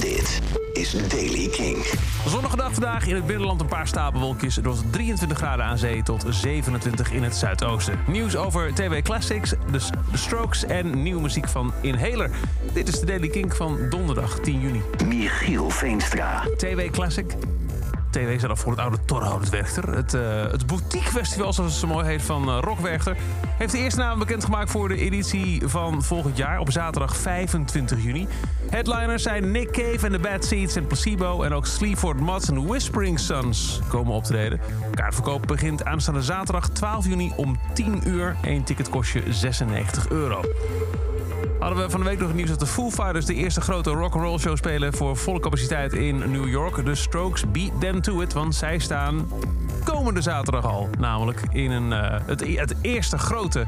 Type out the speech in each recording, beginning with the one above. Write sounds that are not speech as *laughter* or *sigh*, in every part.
Dit is Daily King. Zonnige dag vandaag in het binnenland een paar stapelwolkjes. Het wordt 23 graden aan zee tot 27 in het zuidoosten. Nieuws over TV Classics, de, Strokes en nieuwe muziek van Inhaler. Dit is de Daily King van donderdag 10 juni. Michiel Veenstra. TV Classic. TV al voor het oude Torhout Werchter. Het, uh, het Boutique Festival, zoals het zo mooi heet, van uh, Rock Werchter... heeft de eerste naam bekendgemaakt voor de editie van volgend jaar... op zaterdag 25 juni. Headliners zijn Nick Cave en The Bad Seeds en Placebo... en ook Sleaford Mods en Whispering Sons komen optreden. Kaartverkoop begint aanstaande zaterdag 12 juni om 10 uur. Eén ticket kost je 96 euro. Hadden we van de week nog het nieuws dat de Foo Fighters de eerste grote rock'n'roll show spelen voor volle capaciteit in New York. De Strokes beat them to it, want zij staan komende zaterdag al. Namelijk in een, het, het eerste grote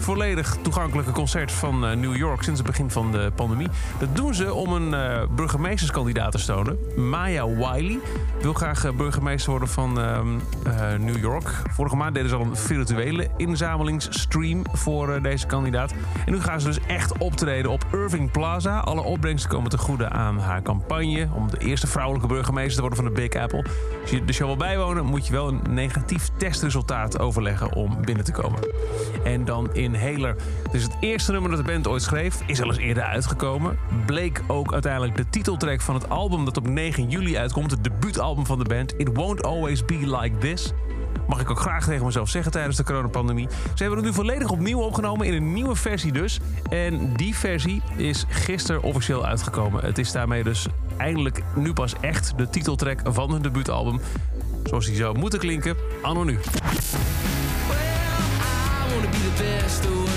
volledig toegankelijke concert van uh, New York sinds het begin van de pandemie. Dat doen ze om een uh, burgemeesterskandidaat te stonen. Maya Wiley wil graag uh, burgemeester worden van ehm, New York. Vorige maand deden ze al een virtuele inzamelingsstream voor deze kandidaat. En nu gaan ze dus echt optreden op Irving Plaza. Alle opbrengsten komen te goede aan haar campagne om de eerste vrouwelijke burgemeester te worden van de Big Apple. Als je de show wil bijwonen, moet je wel een negatief testresultaat overleggen om binnen te komen. En dan in Inhaler. Het is het eerste nummer dat de band ooit schreef. Is al eens eerder uitgekomen. Bleek ook uiteindelijk de titeltrack van het album dat op 9 juli uitkomt. Het debuutalbum van de band. It Won't Always Be Like This. Mag ik ook graag tegen mezelf zeggen tijdens de coronapandemie. Ze hebben het nu volledig opnieuw opgenomen in een nieuwe versie dus. En die versie is gisteren officieel uitgekomen. Het is daarmee dus eindelijk nu pas echt de titeltrack van hun debuutalbum. Zoals die zou moeten klinken, anno nu. Wanna be the best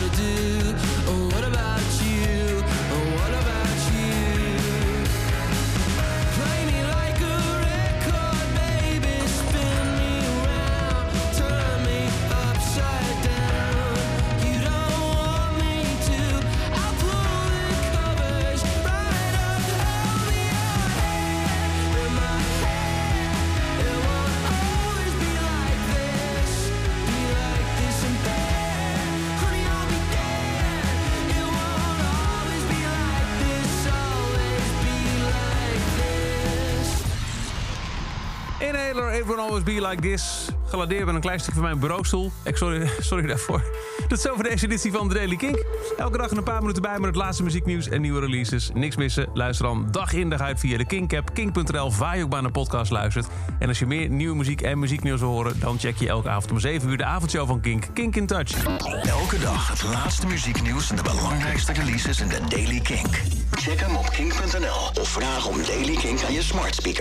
Inhaler, It Will Always Be Like This. Geladeerd met een klein stuk van mijn bureaustoel. Ik sorry, *laughs* sorry daarvoor. Dat is zo voor deze editie van The Daily Kink. Elke dag een paar minuten bij met het laatste muzieknieuws en nieuwe releases. Niks missen. Luister dan dag in dag uit via de Kink-app. Kink.nl, waar je ook naar podcast luistert. En als je meer nieuwe muziek en muzieknieuws wil horen... dan check je elke avond om 7 uur de avondshow van Kink. Kink in Touch. Elke dag het laatste muzieknieuws en de belangrijkste releases in de Daily Kink. Check hem op kink.nl of vraag om Daily Kink aan je smart speaker.